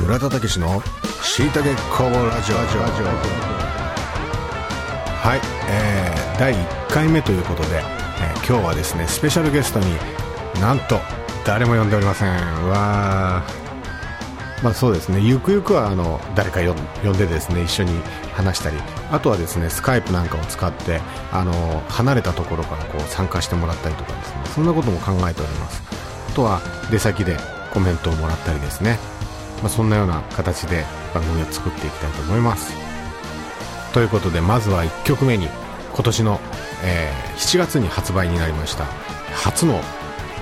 村田武のしいたけ工房ラジオ。はい、えー、第1回目ということで、えー、今日はですねスペシャルゲストになんと誰も呼んでおりません。わまあそうですねゆくゆくはあの誰か呼んでですね一緒に話したりあとはですねスカイプなんかを使ってあの離れたところからこう参加してもらったりとかですねそんなことも考えております。あとは出先でコメントをもらったりですね。まあ、そんなような形で番組を作っていきたいと思います。ということでまずは1曲目に今年の、えー、7月に発売になりました初の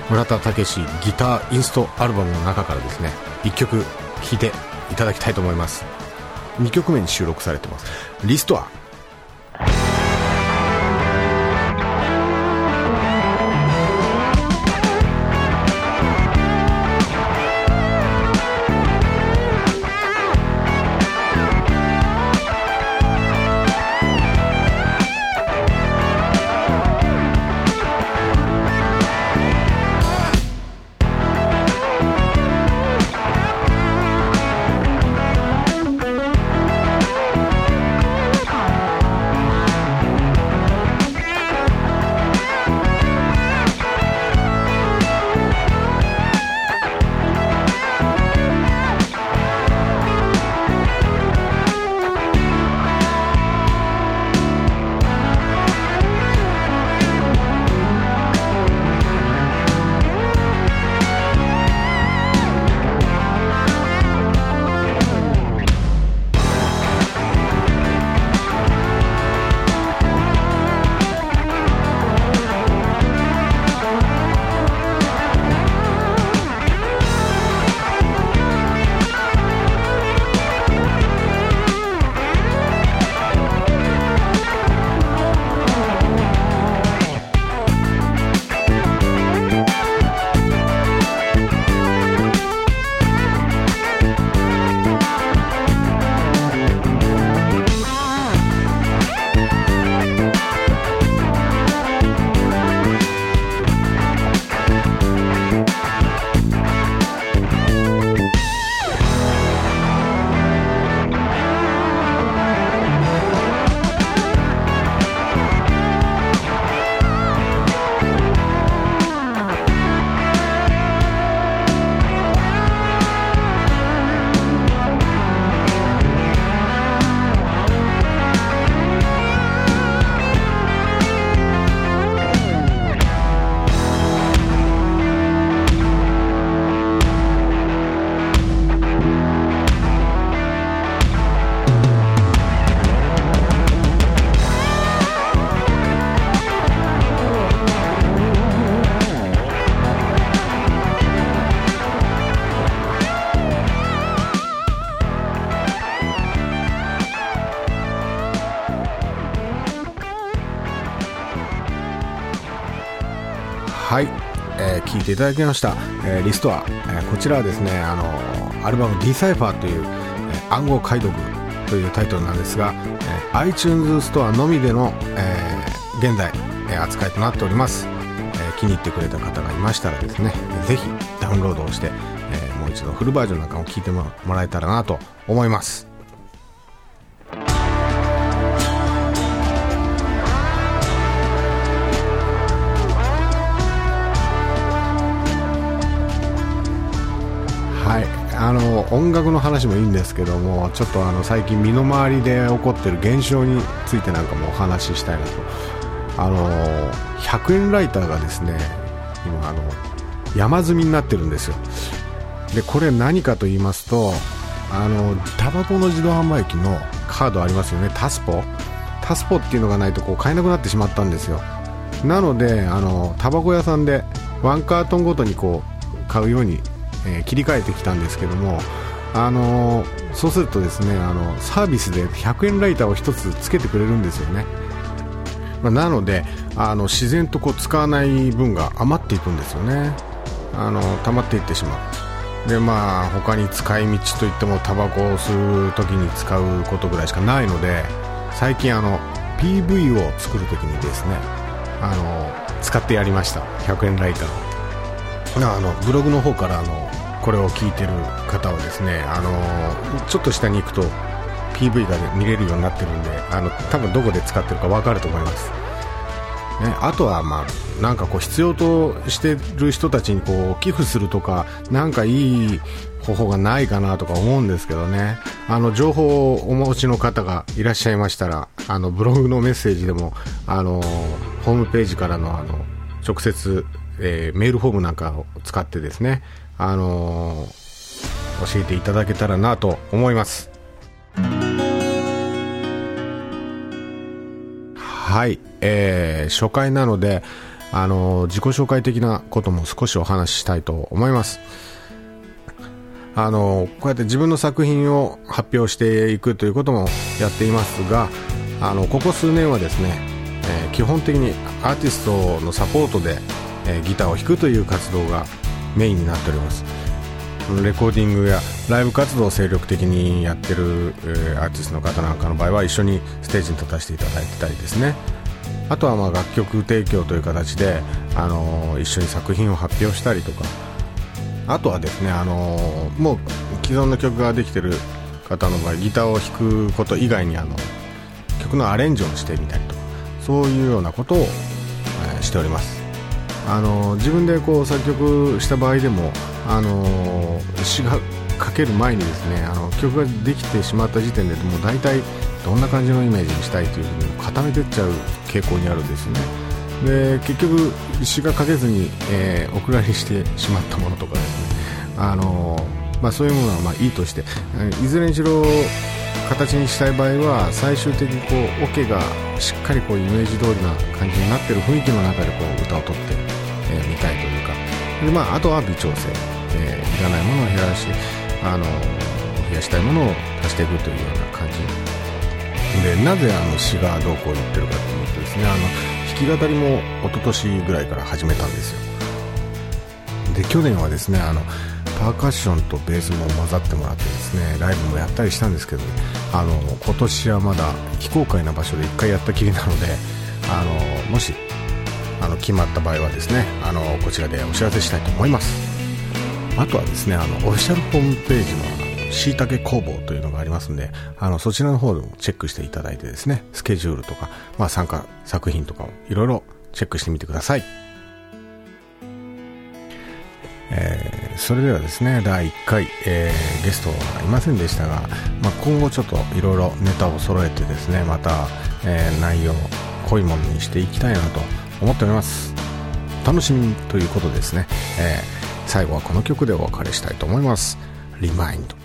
村田武史ギターインストアルバムの中からですね1曲聴いていただきたいと思います。2曲目に収録されてます。リストア。聴い。えー、聞いていただきました、えー、リストは、えー、こちらはですねあのアルバム「ディサイファーという、えー、暗号解読というタイトルなんですが、えー、iTunes ストアのみでの、えー、現在、えー、扱いとなっております、えー、気に入ってくれた方がいましたらですねぜひダウンロードをして、えー、もう一度フルバージョンなんかも聴いてもらえたらなと思います。はい。あの音楽の話もいいんですけどもちょっとあの最近身の回りで起こってる現象についてなんかもお話ししたいなと。あの100円ライターがですね今あの山積みになってるんですよ。でこれ何かと言いますとあのタバコの自動販売機のカードありますよね。タスポ。タスポっていうのがないとこう買えなくなってしまったんですよ。なのであのタバコ屋さんでワンカートンごとにこう買うようにえ、切り替えてきたんですけども、あの、そうするとですねあのサービスで100円ライターを1つつけてくれるんですよね、まあ、なのであの自然とこう使わない分が余っていくんですよね。あの溜まっていってしまう。でまあ他に使い道といってもタバコを吸う時に使うことぐらいしかないので最近あの PV を作る時にですねあの使ってやりました。100円ライターを。あのブログの方からあのこれを聞いてる方はですねあのちょっと下に行くと PV が、見れるようになってるんであの多分どこで使ってるか分かると思います、ね、あとは、まあ、なんかこう必要としてる人たちにこう寄付するとかなんかいい方法がないかなとか思うんですけどね。あの情報をお持ちの方がいらっしゃいましたらあのブログのメッセージでもあのホームページからのあの直接、えー、メールフォームなんかを使ってですねあの教えていただけたらなと思いますはい、えー、初回なので、あの自己紹介的なことも少しお話ししたいと思います。あのこうやって自分の作品を発表していくということもやっていますが、あのここ数年はですね、えー、基本的にアーティストのサポートで、え、ギターを弾くという活動がメインになっております。レコーディングやライブ活動を精力的にやってる、え、アーティストの方なんかの場合は一緒にステージに立たせていただいてたりですね。あとはまあ楽曲提供という形で、あの、一緒に作品を発表したりとか。あとはですね、あの、もう既存の曲ができてる方の場合ギターを弾くこと以外にあの曲のアレンジをしてみたりとかそういうようなことを、え、しております。あの自分でこう作曲した場合でもあの詩が書ける前にですねあの曲ができてしまった時点でもう大体どんな感じのイメージにしたいというふうに固めていっちゃう傾向にあるんですね。で結局詩が書けずに、えー、お蔵入りしてしまったものとかですね。あのまあ、そういうものはまあいいとしていずれにしろ形にしたい場合は最終的にこうオ、ケがしっかりこうイメージ通りな感じになってる雰囲気の中でこう歌を取って、えー、見たいというか。で、まあ、あとは微調整、えー、いらないものを減らしあの増やしたいものを足していくというような感じ。でなぜあの詩がどうこう言ってるかというとですねあの弾き語りも一昨年ぐらいから始めたんですよ。で去年はですねあのパーカッションとベースも混ざってもらってですねライブもやったりしたんですけど、ね、あの今年はまだ非公開な場所で1回やったきりなのであのもしあの決まった場合はですねあのこちらでお知らせしたいと思います。あとはですねあのオフィシャルホームページのしいたけ工房というのがありますんであのそちらの方でもチェックしていただいてですねスケジュールとか、まあ、参加作品とかをいろいろチェックしてみてください。えー、それではですね第1回、えー、ゲストはいませんでしたが、まあ、今後ちょっといろいろネタを揃えてですねまた、えー、内容濃いものにしていきたいなと思っております。楽しみということですね、えー、最後はこの曲でお別れしたいと思います。リマインド